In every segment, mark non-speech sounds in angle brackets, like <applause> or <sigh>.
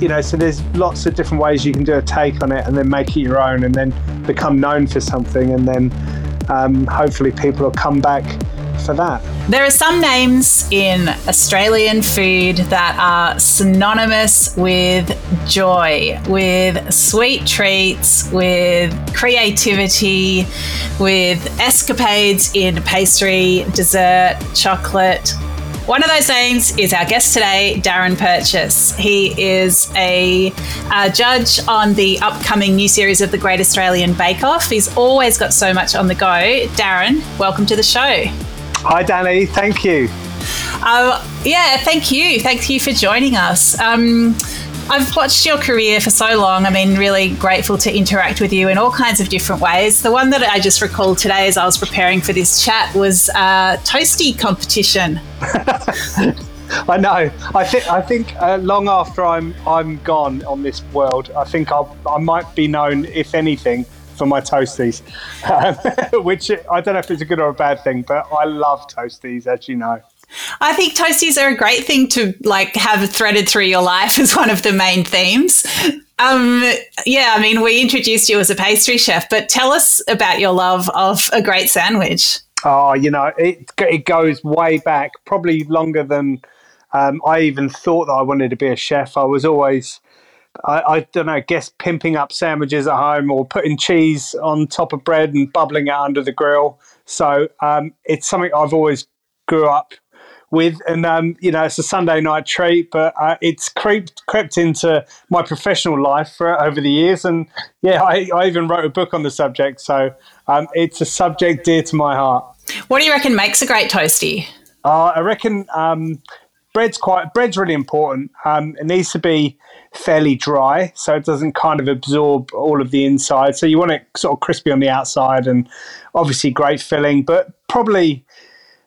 you know, so there's lots of different ways you can do a take on it and then make it your own and then become known for something. And then um, hopefully people will come back for that. There are some names in Australian food that are synonymous with joy, with sweet treats, with creativity, with escapades in pastry, dessert, chocolate. One of those names is our guest today, Darren Purchese. He is a, a, judge on the upcoming new series of the Great Australian Bake Off. He's always got so much on the go. Darren, welcome to the show. Hi, Dani. Thank you. Uh, yeah, thank you. Thank you for joining us. Um, I've watched your career for so long. I mean, really grateful to interact with you in all kinds of different ways. The one that I just recalled today as I was preparing for this chat was uh, toasty competition. <laughs> I know. I think. I think uh, long after I'm I'm gone on this world, I think I'll, I might be known, if anything, for my toasties, <laughs> um, <laughs> which I don't know if it's a good or a bad thing, but I love toasties, as you know. I think toasties are a great thing to like have threaded through your life <laughs> as one of the main themes. Um, yeah, I mean, we introduced you as a pastry chef, but tell us about your love of a great sandwich. Oh, you know, it it goes way back, probably longer than um, I even thought that I wanted to be a chef. I was always I, I, don't know, guess pimping up sandwiches at home or putting cheese on top of bread and bubbling it under the grill. So um, it's something I've always grew up with, and um, you know, it's a Sunday night treat, but uh, it's creeped crept into my professional life for, over the years, and yeah, I, I, even wrote a book on the subject. So um, it's a subject dear to my heart. What do you reckon makes a great toasty? Uh, I reckon um, bread's quite bread's really important. Um, it needs to be fairly dry, so it doesn't kind of absorb all of the inside. So you want it sort of crispy on the outside, and obviously great filling, but probably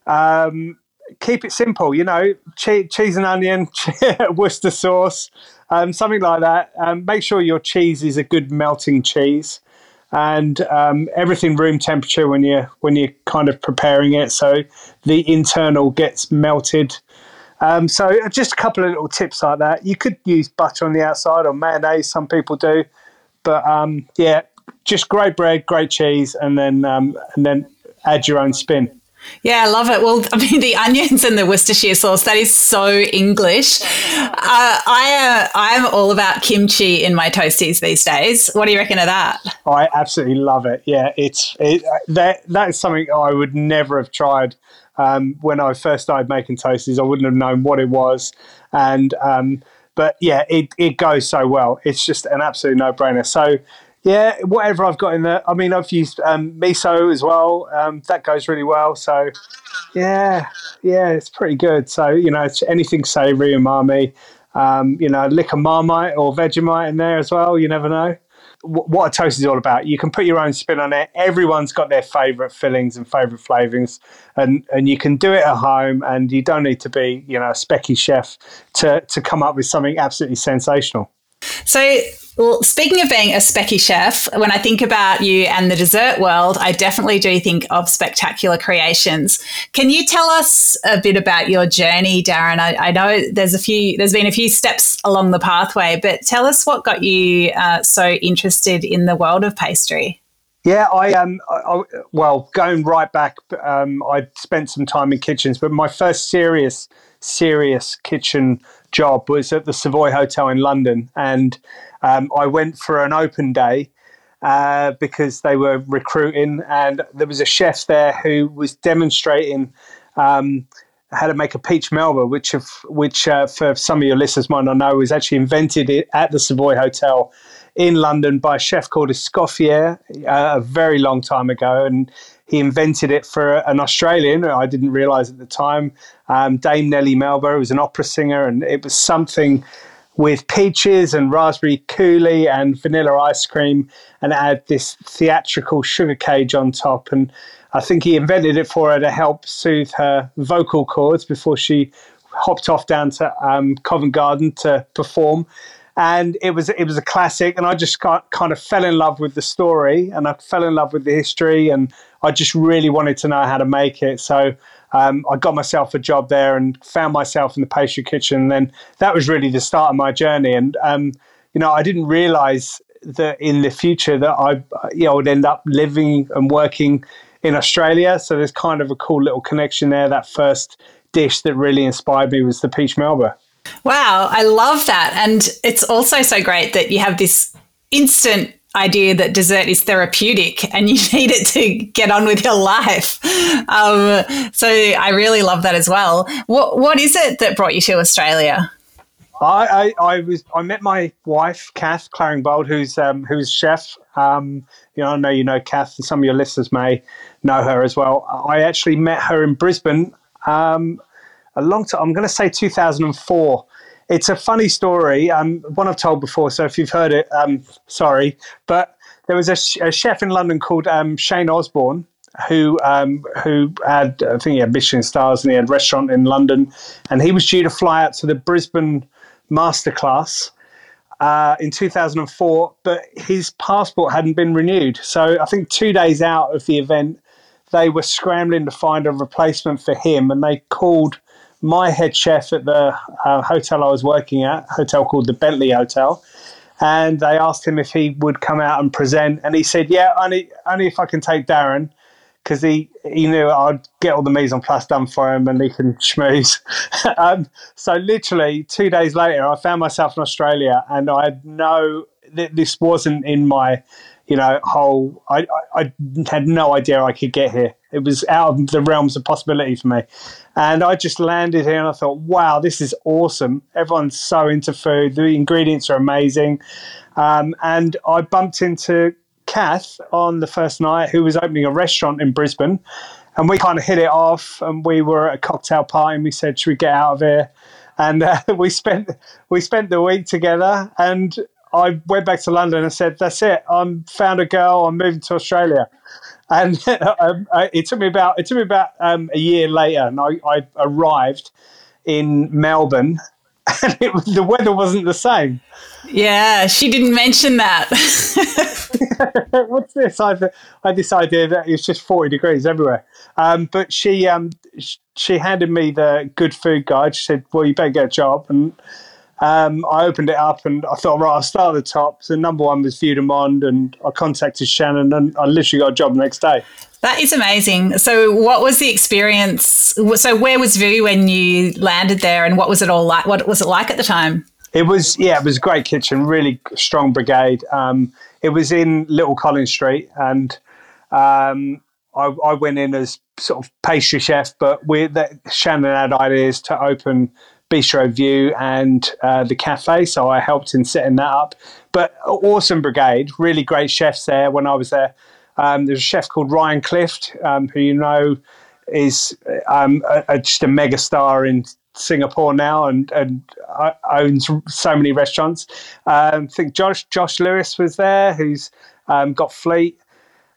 um, keep it simple. You know, che- cheese and onion, <laughs> Worcester sauce, um, something like that. Um, make sure your cheese is a good melting cheese. And um, everything room temperature when you when you're kind of preparing it, so the internal gets melted um, so just a couple of little tips like that. You could use butter on the outside or mayonnaise. Some people do, but um, yeah, just great bread, great cheese, and then um, and then add your own spin. Yeah, I love it. Well, <laughs> I mean, the onions and the Worcestershire sauce, that is so English. Uh, I, uh, I'm all about kimchi in my toasties these days. What do you reckon of that? I absolutely love it. Yeah, it's it, that, that is something I would never have tried um, when I first started making toasties, I wouldn't have known what it was. And um, but yeah, it, it goes so well. It's just an absolute no brainer. So yeah, whatever I've got in there. I mean, I've used um, miso as well. Um, that goes really well. So yeah, yeah, it's pretty good. So you know, anything savoury, umami. Um, you know, lick a marmite or Vegemite in there as well. You never know what a toast is all about. You can put your own spin on it. Everyone's got their favourite fillings and favourite flavourings, and and you can do it at home. And you don't need to be, you know, a specky chef to to come up with something absolutely sensational. So, well, speaking of being a specky chef, when I think about you and the dessert world, I definitely do think of spectacular creations. Can you tell us a bit about your journey, Darren? I, I know there's a few, there's been a few steps along the pathway, but tell us what got you uh, so interested in the world of pastry. Yeah, I um, I, well, going right back, um, I spent some time in kitchens, but my first serious, serious kitchen job was at the Savoy Hotel in London, and um, I went for an open day uh, because they were recruiting, and there was a chef there who was demonstrating um, how to make a peach melba, which, if, which uh, for some of your listeners might not know, was actually invented at the Savoy Hotel in London by a chef called Escoffier uh, a very long time ago, and he invented it for an Australian. I didn't realise at the time. Um, Dame Nellie Melba who was an opera singer, and it was something with peaches and raspberry coulis and vanilla ice cream, and add this theatrical sugar cage on top. And I think he invented it for her to help soothe her vocal cords before she hopped off down to um, Covent Garden to perform and it was it was a classic and i just got, kind of fell in love with the story and i fell in love with the history and i just really wanted to know how to make it so um, I got myself a job there and found myself in the pastry kitchen. And then that was really the start of my journey. And um, you know, I didn't realize that in the future that I, you know, would end up living and working in Australia. So there's kind of a cool little connection there. That first dish that really inspired me was the peach melba. Wow, I love that. And it's also so great that you have this instant idea that dessert is therapeutic and you <laughs> need it to get on with your life. Um, so I really love that as well. What What is it that brought you to Australia? I, I, I was I met my wife Cath Claringbold, who's um, who's chef. Um, you know, I know you know Cath, and some of your listeners may know her as well. I actually met her in Brisbane um, a long time. I'm going to say 2004. It's a funny story, um, one I've told before. So if you've heard it, um, sorry, but there was a, sh- a chef in London called um, Shane Osborne, who um, who had I think he had Michelin stars and he had a restaurant in London, and he was due to fly out to the Brisbane masterclass uh, in 2004, but his passport hadn't been renewed. So I think two days out of the event, they were scrambling to find a replacement for him, and they called my head chef at the uh, hotel I was working at, hotel called the Bentley Hotel, and they asked him if he would come out and present, and he said, "Yeah, only only if I can take Darren." because he, he knew I'd get all the mise en place done for him and he can schmooze. <laughs> um, so literally two days later, I found myself in Australia and I had no, this wasn't in my, you know, whole, I, I, I had no idea I could get here. It was out of the realms of possibility for me. And I just landed here and I thought, wow, this is awesome. Everyone's so into food. The ingredients are amazing. Um, and I bumped into Cath on the first night, who was opening a restaurant in Brisbane, and we kind of hit it off. And we were at a cocktail party, and we said, "Should we get out of here?" And uh, <laughs> we spent we spent the week together. And I went back to London and said, "That's it. I'm found a girl. I'm moving to Australia." And <laughs> um, it took me about it took me about um, a year later, and I, I arrived in Melbourne, <laughs> and it, the weather wasn't the same. Yeah, she didn't mention that. <laughs> What's this? I had this idea that it's just 40 degrees everywhere. Um, but she um, she handed me the good food guide. She said, Well, you better get a job. And um, I opened it up and I thought, right, I'll start at the top. So number one was Monde, and I contacted Shannon, and I literally got a job the next day. That is amazing. So, what was the experience? So, where was Vue when you landed there, and what was it all like? What was it like at the time? It was, yeah, it was a great kitchen, really strong brigade. Um, it was in Little Collins Street, and um, I, I, went in as sort of pastry chef, but we that Shannon had ideas to open Bistro Vue and uh, the cafe, so I helped in setting that up. But awesome brigade, really great chefs there when I was there. Um, there's a chef called Ryan Clift, um, who you know is um, a, a, just a mega star in Singapore now and, and owns so many restaurants. Um, I think Josh Josh Lewis was there, who's um, got Fleet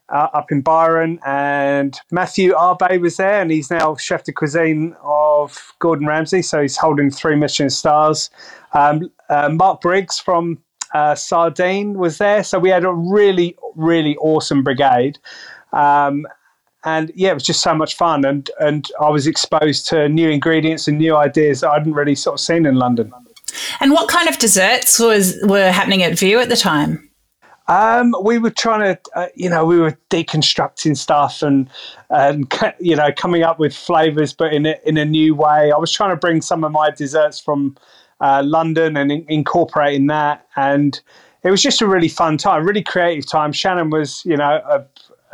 uh, up in Byron, and Matthew Abé was there, and he's now chef de cuisine of Gordon Ramsay, so he's holding three Michelin stars. Um, uh, Mark Briggs from uh, Sardine was there, so we had a really really awesome brigade. Um, and yeah, it was just so much fun, and and I was exposed to new ingredients and new ideas that I hadn't really sort of seen in London. And what kind of desserts was were happening at Vue at the time? Um, we were trying to, uh, you know, we were deconstructing stuff and, <laughs> and you know, coming up with flavors, but in a, in a new way. I was trying to bring some of my desserts from uh, London and in- incorporating that, and it was just a really fun time, really creative time. Shannon was, you know, a,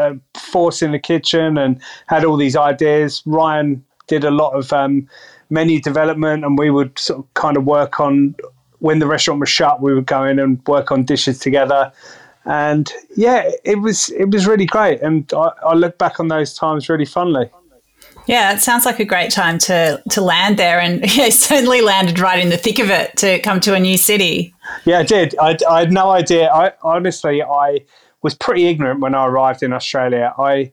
a force in the kitchen and had all these ideas. Ryan did a lot of um, menu development, and we would sort of kind of work on when the restaurant was shut. We would go in and work on dishes together and yeah, it was it was really great, and I, I look back on those times really fondly. Yeah, it sounds like a great time to to land there, and <laughs> yeah, certainly landed right in the thick of it to come to a new city. Yeah, I did. I, I had no idea. I honestly, I was pretty ignorant when I arrived in Australia. I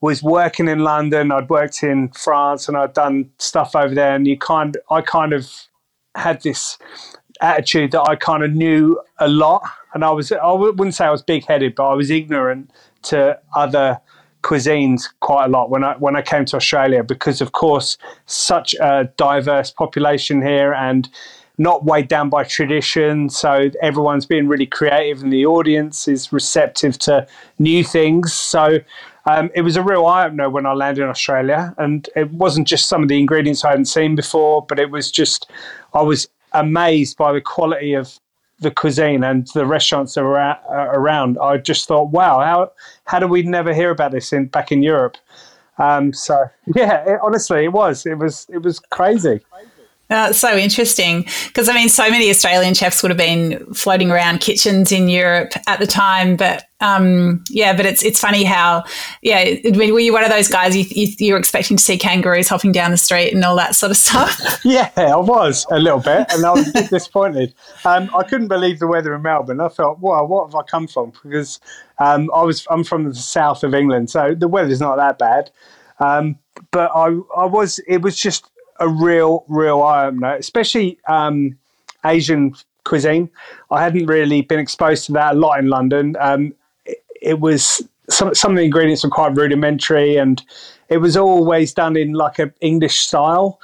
was working in London. I'd worked in France, and I'd done stuff over there. And you kind, I kind of had this attitude that I kind of knew a lot, and I was I wouldn't say I was big headed, but I was ignorant to other cuisines quite a lot when I when I came to Australia because of course such a diverse population here and not weighed down by tradition. So everyone's being really creative and the audience is receptive to new things. So um, it was a real eye opener when I landed in Australia. And it wasn't just some of the ingredients I hadn't seen before but it was just I was amazed by the quality of the cuisine and the restaurants uh, around, I just thought, wow, how how do we never hear about this in back in Europe? Um, so <laughs> yeah, it, honestly, it was it was it was crazy. Uh, so interesting because I mean, so many Australian chefs would have been floating around kitchens in Europe at the time, but um, yeah, but it's it's funny how yeah, were you one of those guys you, you, you were expecting to see kangaroos hopping down the street and all that sort of stuff? <laughs> yeah, I was a little bit, and I was a bit <laughs> disappointed. Um, I couldn't believe the weather in Melbourne. I felt, wow, what have I come from? Because um, I was I'm from the south of England, so the weather's not that bad. Um, but I I was it was just a real, real eye opener, especially um, Asian cuisine. I hadn't really been exposed to that a lot in London. Um, it, was some some of the ingredients were quite rudimentary, and it was always done in like an English style.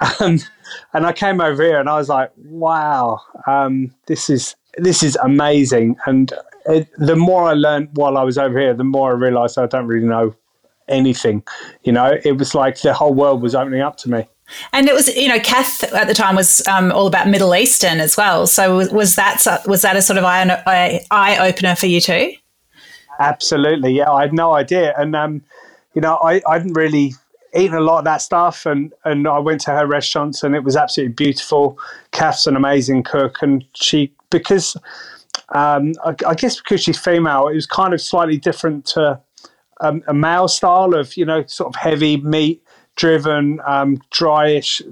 <laughs> And I came over here, and I was like, "Wow, um, this is this is amazing!" And it, the more I learned while I was over here, the more I realised I don't really know anything. You know, it was like the whole world was opening up to me. And it was, you know, Cath at the time was um, all about Middle Eastern as well. So was that was that a sort of eye, eye opener for you too? Absolutely, yeah. I had no idea, and um, you know, I, I hadn't really eaten a lot of that stuff, and and I went to her restaurants, and it was absolutely beautiful. Cath's an amazing cook, and she because um, I, I, guess because she's female, it was kind of slightly different to um, a male style of you know sort of heavy meat driven, um, dryish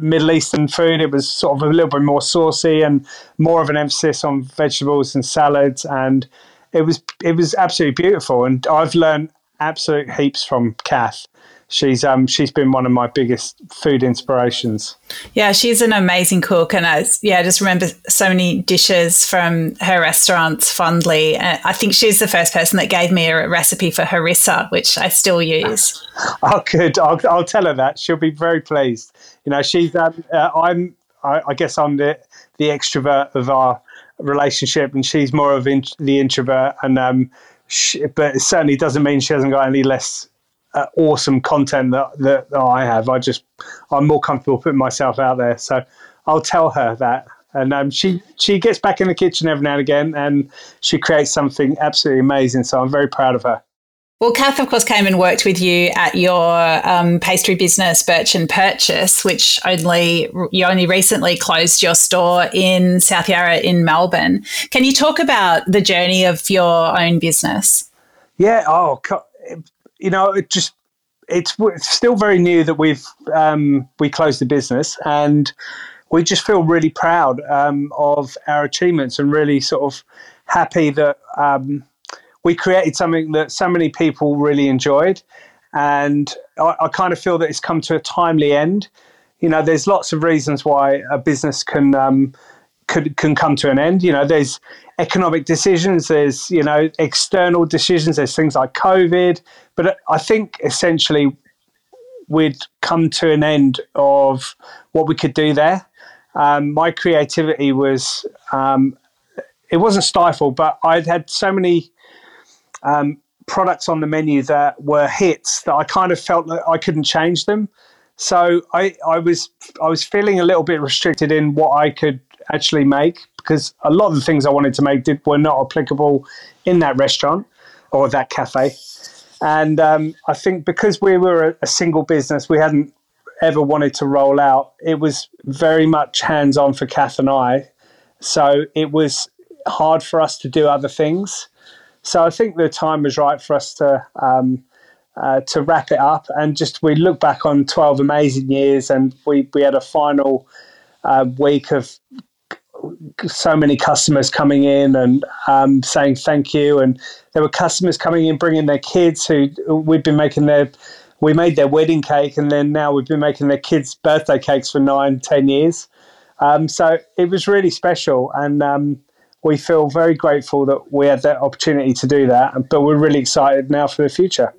Middle Eastern food. It was sort of a little bit more saucy and more of an emphasis on vegetables and salads, and it was it was absolutely beautiful. And I've learned absolute heaps from Cath she's um she's been one of my biggest food inspirations. Yeah, she's an amazing cook, and I yeah I just remember so many dishes from her restaurants fondly. Uh, I think she's the first person that gave me a recipe for harissa, which I still use. <laughs> oh, good. I'll, I'll tell her that. She'll be very pleased. You know, she's um, uh, I'm I, I, guess I'm the the extrovert of our relationship, and she's more of in, the introvert, and um. She, but it certainly doesn't mean she hasn't got any less uh, awesome content that, that, that I have. I just I'm more comfortable putting myself out there. So I'll tell her that. And um, she she gets back in the kitchen every now and again, and she creates something absolutely amazing. So I'm very proud of her. Well, Cath, of course, came and worked with you at your um, pastry business, Burch and Purchese, which only you only recently closed your store in South Yarra in Melbourne. Can you talk about the journey of your own business? Yeah. Oh, you know, it just it's, it's still very new that we've um, we closed the business, and we just feel really proud um, of our achievements and really sort of happy that um, we created something that so many people really enjoyed. And I, I, kind of feel that it's come to a timely end. You know, there's lots of reasons why a business can um, could can come to an end. You know, there's economic decisions, there's you know external decisions, there's things like COVID, but I think essentially we'd come to an end of what we could do there. Um, my creativity was um, it wasn't stifled, but I'd had so many um, products on the menu that were hits that I kind of felt that I couldn't change them. So I, I was I was feeling a little bit restricted in what I could actually make because a lot of the things I wanted to make did, were not applicable in that restaurant or that cafe. And um, I think because we were a, a single business, we hadn't ever wanted to roll out. It was very much hands on for Cath and I. So it was hard for us to do other things. So I think the time was right for us to um, uh, to wrap it up and just we look back on 12 amazing years and we, we had a final uh, week of so many customers coming in and um, saying thank you. And there were customers coming in bringing their kids who we've been making their we made their wedding cake and then now we've been making their kids' birthday cakes for nine, ten years. Um, so it was really special, and um, we feel very grateful that we had that opportunity to do that, but we're really excited now for the future.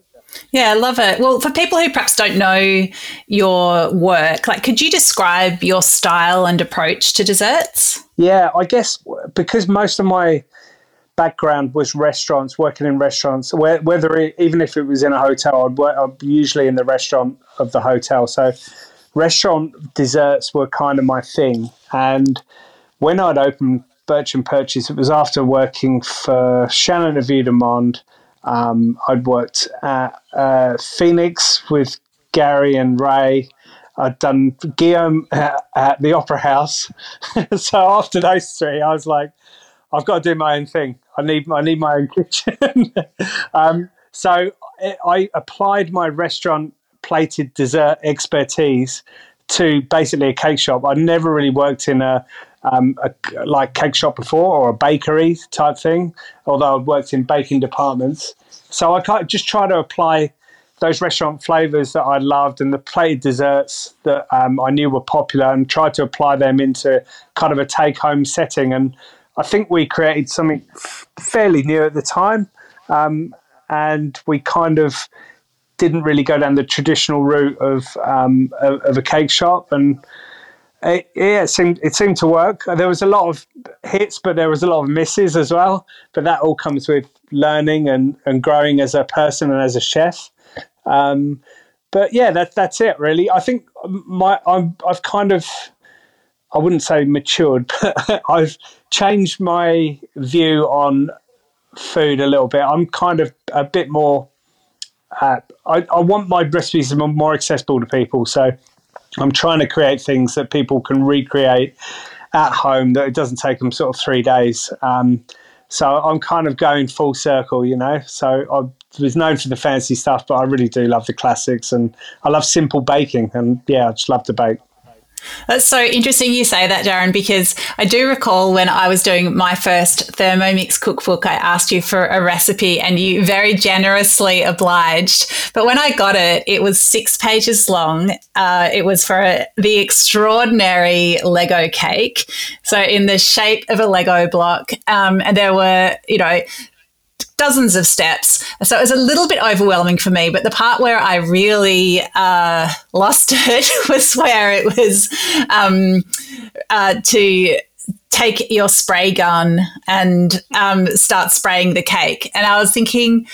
Yeah, I love it. Well, for people who perhaps don't know your work, like could you describe your style and approach to desserts? Yeah, I guess because most of my background was restaurants, working in restaurants, whether it, even if it was in a hotel, I'd work I'd usually in the restaurant of the hotel. So restaurant desserts were kind of my thing. And when I'd opened Burch and Purchese, it was after working for Shannon of Vue Um, I'd worked at uh, Fenix with Gary and Ray. I'd done Guillaume at, at the Opera House. <laughs> so after those three, I was like, I've got to do my own thing. I need I need my own <laughs> kitchen. um, so I applied my restaurant plated dessert expertise to basically a cake shop. I never really worked in a, um, a like cake shop before or a bakery type thing, although I'd worked in baking departments. So I just try to apply those restaurant flavors that I loved and the plated desserts that um, I knew were popular and try to apply them into kind of a take home setting. And I think we created something fairly new at the time. Um, and we kind of didn't really go down the traditional route of um, of, of, a cake shop, and it, yeah, it seemed it seemed to work. There was a lot of hits, but there was a lot of misses as well. But that all comes with learning and, and growing as a person and as a chef. Um, but yeah, that that's it really. I think my I'm, I've kind of I wouldn't say matured, <laughs> but I've changed my view on food a little bit. I'm kind of a bit more uh, I, I want my recipes to be more accessible to people. So I'm trying to create things that people can recreate at home that it doesn't take them sort of three days. Um, so I'm kind of going full circle, you know. So I was known for the fancy stuff, but I really do love the classics, and I love simple baking, and yeah, I just love to bake. That's so interesting you say that, Darren, because I do recall when I was doing my first Thermomix cookbook, I asked you for a recipe and you very generously obliged. But when I got it, it was six pages long. Uh, it was for a, the extraordinary Lego cake. So, in the shape of a Lego block. Um, and there were, you know, dozens of steps. So it was a little bit overwhelming for me. But the part where I really uh, lost <laughs> it was where it was um, uh, to take your spray gun and um, start spraying the cake. And I was thinking,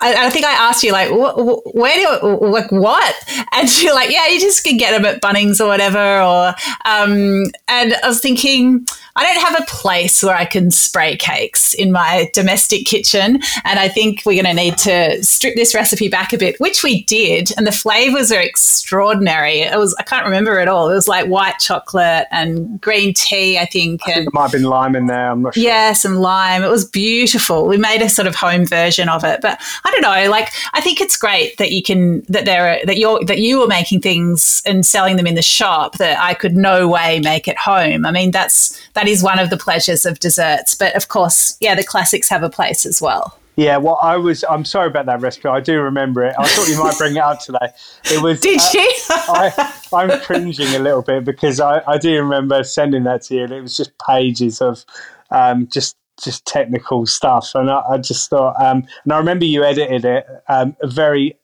I, I, think I asked you like, where do like what? And <laughs> you're like, yeah, you just can get them at Bunnings or whatever. Or um, and I was thinking, I don't have a place where I can spray cakes in my domestic kitchen. And I think we're going to need to strip this recipe back a bit, which we did. And the flavors are extraordinary. It was, I can't remember it all. It was like white chocolate and green tea, I think. I think it might have been lime in there. I'm not sure. Yeah, some lime. It was beautiful. We made a sort of home version of it. But I don't know. Like, I think it's great that you can, that there are, that you're, that you were making things and selling them in the shop that I could no way make at home. I mean, that's, that is one of the pleasures of desserts. But of course, yeah, the classics have a place as well. Yeah, well, I was. I'm sorry about that recipe. I do remember it. I thought you might bring it up today. It was. Did uh, you? I, am cringing a little bit because I, I do remember sending that to you, and it was just pages of um, just just technical stuff, and I, I just thought. Um, and I remember you edited it um, very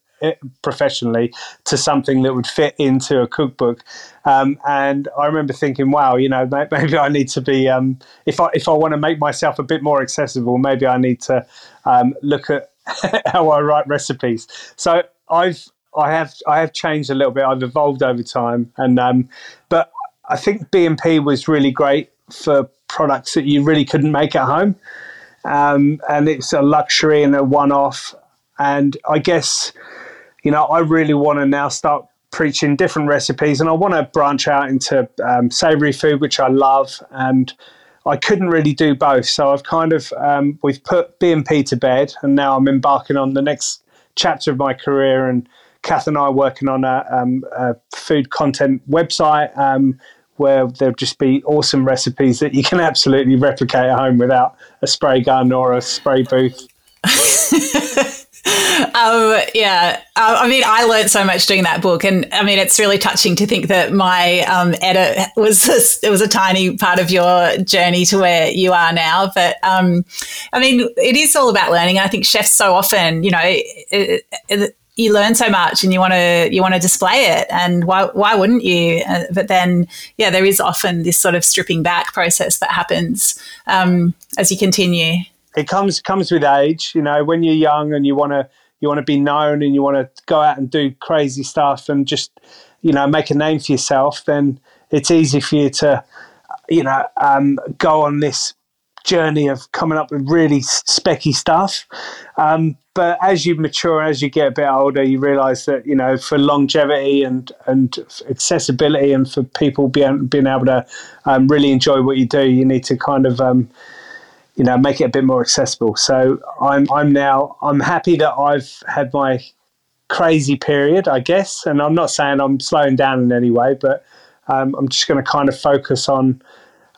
professionally to something that would fit into a cookbook. Um, and I remember thinking, wow, you know, <laughs> maybe I need to be um, if I if I want to make myself a bit more accessible, maybe I need to um, look at <laughs> how I write recipes. So I've I have I have changed a little bit. I've evolved over time, and um, but I think B&P was really great for products that you really couldn't make at home. Um, and it's a luxury and a one-off. And I guess you know, I really want to now start preaching different recipes and I want to branch out into um, savory food, which I love. And I couldn't really do both. So I've kind of, um, we've put B&P to bed and now I'm embarking on the next chapter of my career. And Cath and I are working on a, um, a food content website um, where there'll just be awesome recipes that you can absolutely replicate at home without a spray gun or a spray booth. <laughs> um, yeah, uh, I mean, I learned so much doing that book, and I mean, it's really touching to think that my um, edit was a, it was a tiny part of your journey to where you are now. But um, I mean, it is all about learning. I think chefs so often, you know. It, it, you learn so much and you want to you want to display it and why why wouldn't you uh, but then yeah there is often this sort of stripping back process that happens um, as you continue it comes comes with age. You know, when you're young and you want to you want to be known and you want to go out and do crazy stuff and just you know make a name for yourself, then it's easy for you to you know um, go on this journey of coming up with really specky stuff. Um, but as you mature, as you get a bit older, you realise that you know for longevity and and accessibility and for people being being able to um, really enjoy what you do, you need to kind of um, you know make it a bit more accessible. So I'm I'm now I'm happy that I've had my crazy period, I guess, and I'm not saying I'm slowing down in any way, but um, I'm just going to kind of focus on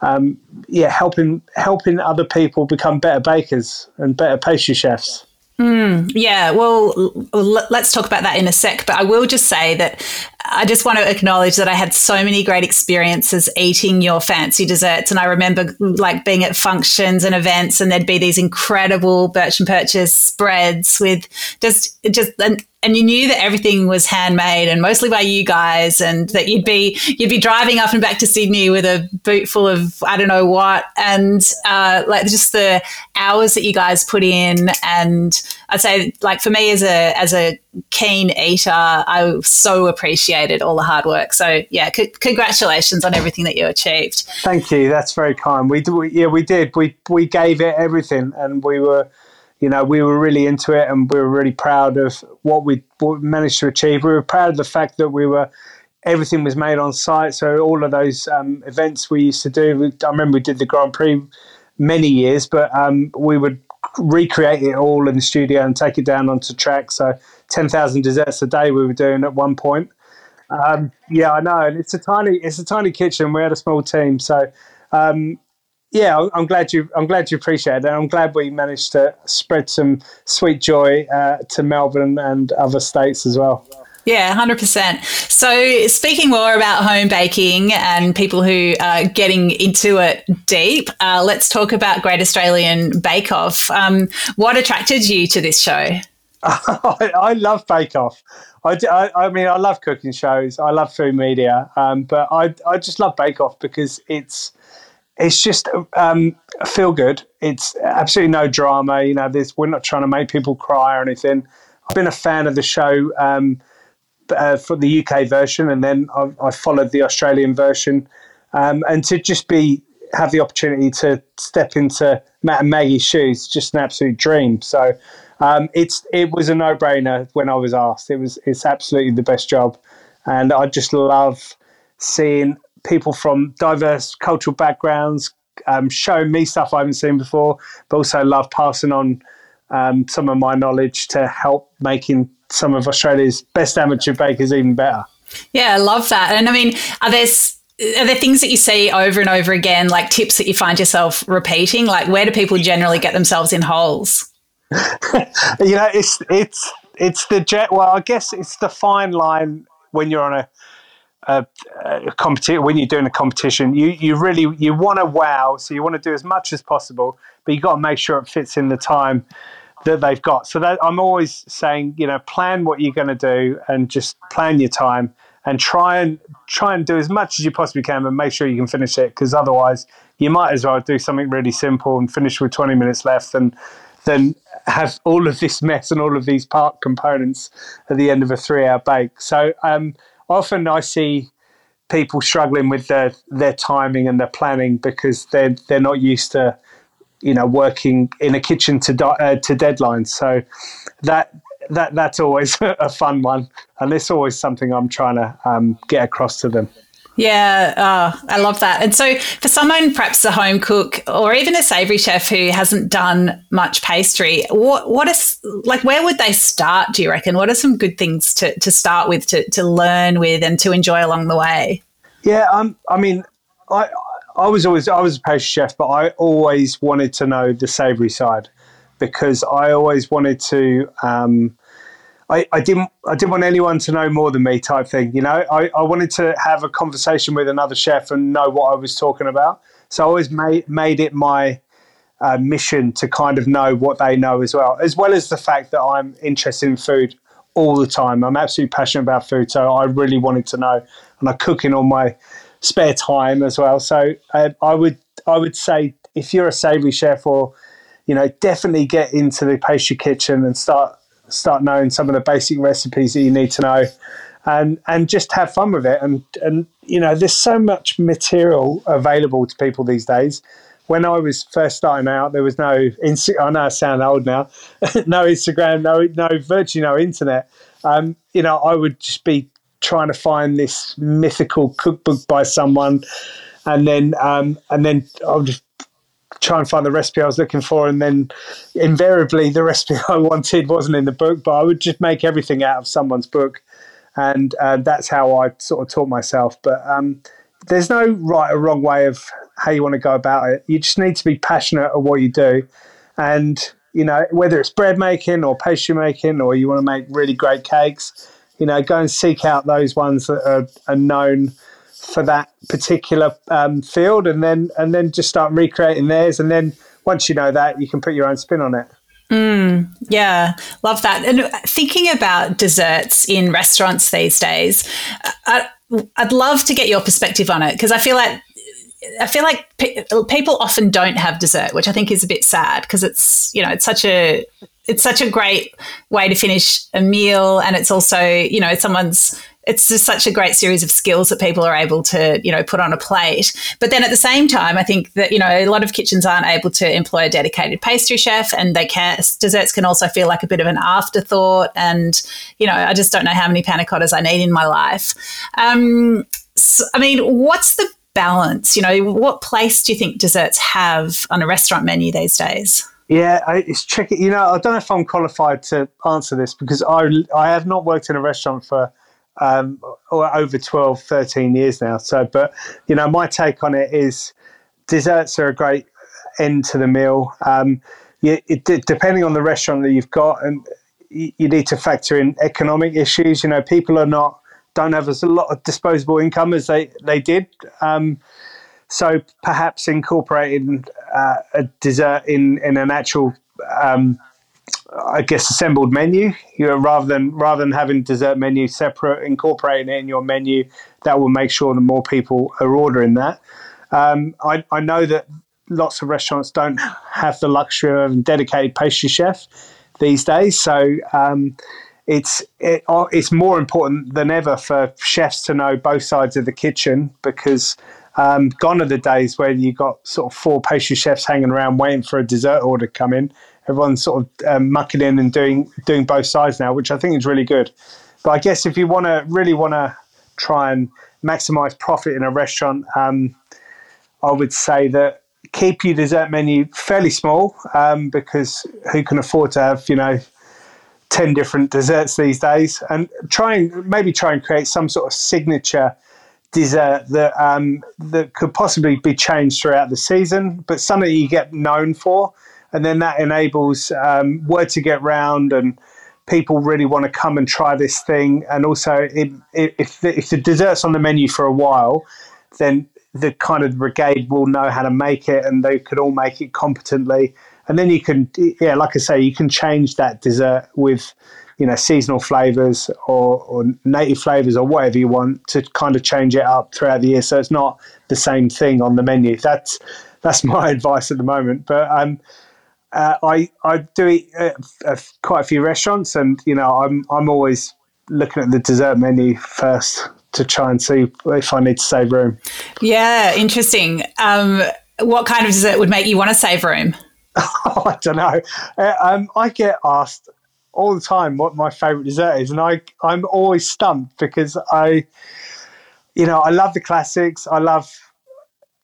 um, yeah helping helping other people become better bakers and better pastry chefs. Mm, yeah, well, let's talk about that in a sec. But I will just say that I just want to acknowledge that I had so many great experiences eating your fancy desserts. And I remember like being at functions and events, and there'd be these incredible Burch and Purchese spreads with just, just, and and you knew that everything was handmade and mostly by you guys and that you'd be you'd be driving up and back to Sydney with a boot full of I don't know what and uh, like just the hours that you guys put in and I'd say like for me as a as a keen eater I so appreciated all the hard work. So yeah c- congratulations on everything that you achieved. Thank you. That's very kind. We, we yeah we did. We we gave it everything and we were you know, we were really into it and we were really proud of what we, what we managed to achieve. We were proud of the fact that we were, everything was made on site. So all of those um, events we used to do, we, I remember we did the Grand Prix many years, but um, we would recreate it all in the studio and take it down onto track. So 10,000 desserts a day we were doing at one point. Um, yeah, I know. And it's a tiny, it's a tiny kitchen. We had a small team. So, um, yeah, I'm glad you. I'm glad you appreciate it. I'm glad we managed to spread some sweet joy uh, to Melbourne and other states as well. Yeah, 100%. So, speaking more about home baking and people who are getting into it deep, uh, let's talk about Great Australian Bake Off. Um, what attracted you to this show? I, <laughs> I, love Bake Off. I, I, I, mean, I love cooking shows. I love food media, um, but I, I just love Bake Off because it's it's just um, feel good. It's absolutely no drama. You know, there's we're not trying to make people cry or anything. I've been a fan of the show um, uh, for the UK version, and then I've, I followed the Australian version, um, and to just be have the opportunity to step into Matt and Maggie's shoes, just an absolute dream. So um, it's it was a no brainer when I was asked. It was it's absolutely the best job, and I just love seeing people from diverse cultural backgrounds, um, showing me stuff I haven't seen before, but also love passing on um, some of my knowledge to help making some of Australia's best amateur bakers even better. Yeah, I love that. And I mean, are there are there things that you see over and over again, like tips that you find yourself repeating? Like, where do people generally get themselves in holes? <laughs> you know, it's it's it's the jet. Well, I guess it's the fine line when you're on a a, a competition when you're doing a competition you you really you want to wow so you want to do as much as possible but you got to make sure it fits in the time that they've got. So that i'm always saying you know plan what you're going to do and just plan your time and try and try and do as much as you possibly can and make sure you can finish it because otherwise you might as well do something really simple and finish with 20 minutes left and then have all of this mess and all of these part components at the end of a three hour bake so um, often I see people struggling with their their timing and their planning because they're they're not used to you know working in a kitchen to uh, to deadlines. So that that that's always <laughs> a fun one, and it's always something I'm trying to um, get across to them. Yeah, oh, I love that. And so, for someone, perhaps a home cook or even a savoury chef who hasn't done much pastry, what what is like? Where would they start? Do you reckon? What are some good things to, to start with, to, to learn with, and to enjoy along the way? Yeah, um, I mean, I I was always I was a pastry chef, but I always wanted to know the savoury side because I always wanted to. Um, I, I didn't I didn't want anyone to know more than me type thing. You know, I, I wanted to have a conversation with another chef and know what I was talking about. So I always made made it my uh, mission to kind of know what they know as well, as well as the fact that I'm interested in food all the time. I'm absolutely passionate about food, so I really wanted to know, and I cook in all my spare time as well. So uh, I would I would say if you're a savoury chef or you know definitely get into the pastry kitchen and start start knowing some of the basic recipes that you need to know and and just have fun with it and and you know there's so much material available to people these days when I was first starting out, there was no. I know I sound old now. <laughs> no Instagram, no no virtually no internet. Um, you know, I would just be trying to find this mythical cookbook by someone, and then um, and then I would just try and find the recipe I was looking for, and then invariably the recipe <laughs> I wanted wasn't in the book, but I would just make everything out of someone's book and uh, that's how I sort of taught myself. But um, there's no right or wrong way of how you want to go about it. You just need to be passionate at what you do, and you know whether it's bread making or pastry making, or you want to make really great cakes. You know, go and seek out those ones that are, are known for that particular um, field, and then and then just start recreating theirs. And then once you know that, you can put your own spin on it. Mm, yeah, love that. And thinking about desserts in restaurants these days, I, would love to get your perspective on it because I feel like I feel like pe- people often don't have dessert, which I think is a bit sad because it's you know it's such a it's such a great way to finish a meal, and it's also you know someone's it's just such a great series of skills that people are able to, you know, put on a plate. But then at the same time, I think that, you know, a lot of kitchens aren't able to employ a dedicated pastry chef and they can desserts can also feel like a bit of an afterthought. And, you know, I just don't know how many panna cottas I need in my life. Um, so, I mean, what's the balance? You know, what place do you think desserts have on a restaurant menu these days? Yeah, it's tricky. You know, I don't know if I'm qualified to answer this because I I have not worked in a restaurant for um, over 12, 13 years now. So, but you know, my take on it is desserts are a great end to the meal. Um, it, depending on the restaurant that you've got, and you, you need to factor in economic issues. You know, people are not don't have as a lot of disposable income as they they did. Um, so perhaps incorporating uh, a dessert in in an actual um, I guess assembled menu. You know, rather than rather than having dessert menu separate, incorporating it in your menu, that will make sure that more people are ordering that. Um, I, I know that lots of restaurants don't have the luxury of a dedicated pastry chef these days, so um, it's it, uh, it's more important than ever for chefs to know both sides of the kitchen because um, gone are the days where you got sort of four pastry chefs hanging around waiting for a dessert order to come in everyone's sort of um, mucking in and doing doing both sides now, which I think is really good. But I guess if you want to really want to try and maximize profit in a restaurant, um, I would say that keep your dessert menu fairly small um, because who can afford to have you know 10 different desserts these days and try and maybe try and create some sort of signature dessert that um, that could possibly be changed throughout the season but something you get known for and then that enables um, word to get round and people really want to come and try this thing. And also, it, it, if, the, if the dessert's on the menu for a while, then the kind of brigade will know how to make it and they could all make it competently. And then you can, yeah, like I say, you can change that dessert with, you know, seasonal flavors or, or native flavors or whatever you want to kind of change it up throughout the year. So it's not the same thing on the menu. That's, that's <laughs> my advice at the moment. But, um, uh, I I do eat at, at quite a few restaurants, and you know I'm I'm always looking at the dessert menu first to try and see if I need to save room. Yeah, interesting. Um, what kind of dessert would make you want to save room? <laughs> I don't know. Uh, um, I get asked all the time what my favorite dessert is, and I I'm always stumped because I, you know, I love the classics. I love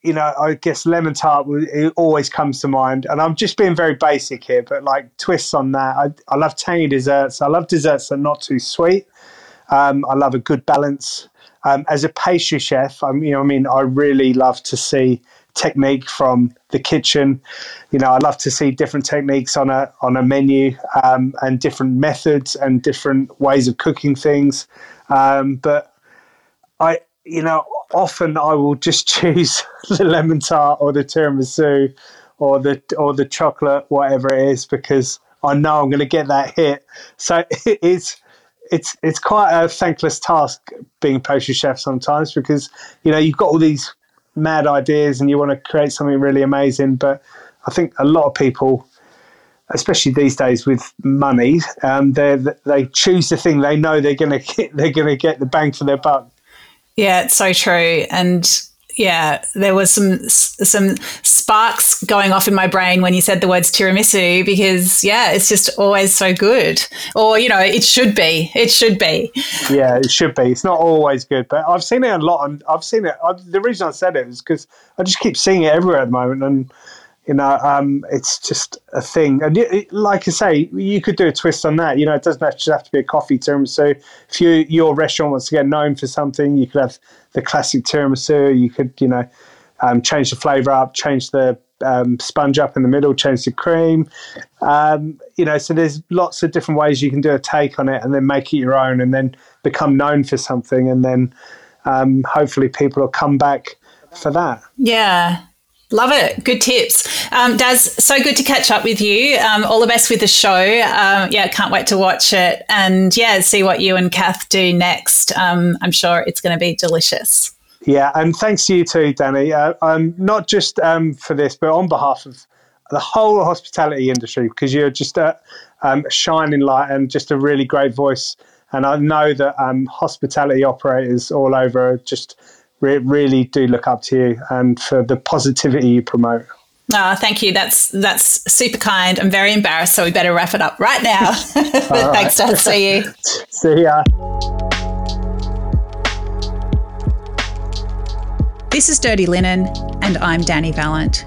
you know, I guess lemon tart always comes to mind, and I'm just being very basic here, but like twists on that. I, I love tangy desserts. I love desserts that are not too sweet. Um, I love a good balance. Um, as a pastry chef, I'm, you know, I mean, I really love to see technique from the kitchen. You know, I love to see different techniques on a on a menu um, and different methods and different ways of cooking things. Um, but I, you know, often I will just <laughs> choose the lemon tart or the tiramisu or the or the chocolate, whatever it is, because I know I'm going to get that hit. So <laughs> it's it's it's quite a thankless task being a pastry chef sometimes because you know you've got all these mad ideas and you want to create something really amazing, but I think a lot of people especially these days with money, um, they they choose the thing they know they're going <laughs> to get they're going to get the bang for their buck. Yeah, it's so true. And yeah, there was some some sparks going off in my brain when you said the words tiramisu because yeah, it's just always so good. Or you know, it should be. It should be. Yeah, it should be. It's not always good, but I've seen it a lot. And I've seen it. I, the reason I said it is because I just keep seeing it everywhere at the moment, and you know, um, it's just a thing. And it, like I say, you could do a twist on that. You know, it doesn't just have to be a coffee tiramisu. If you, your restaurant wants to get known for something, you could have the classic tiramisu. You could, you know, um, change the flavour up, change the um, sponge up in the middle, change the cream. Um, you know, so there's lots of different ways you can do a take on it and then make it your own and then become known for something. And then um, hopefully people will come back for that. Yeah. Love it. Good tips. Um, Daz, so good to catch up with you. Um, all the best with the show. Um, yeah, can't wait to watch it and yeah, see what you and Cath do next. Um, I'm sure it's going to be delicious. Yeah, and thanks to you too, Dani. Uh, um, not just um, for this, but on behalf of the whole hospitality industry, because you're just a, um, shining light and just a really great voice. And I know that um, hospitality operators all over just re- really do look up to you and for the positivity you promote. Oh, thank you. That's that's super kind. I'm very embarrassed, so we better wrap it up right now. <laughs> Thanks, Dad. See you. <laughs> See ya. This is Dirty Linen, and I'm Dani Valent.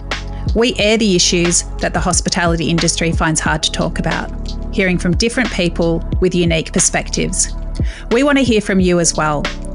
We air the issues that the hospitality industry finds hard to talk about, hearing from different people with unique perspectives. We want to hear from you as well.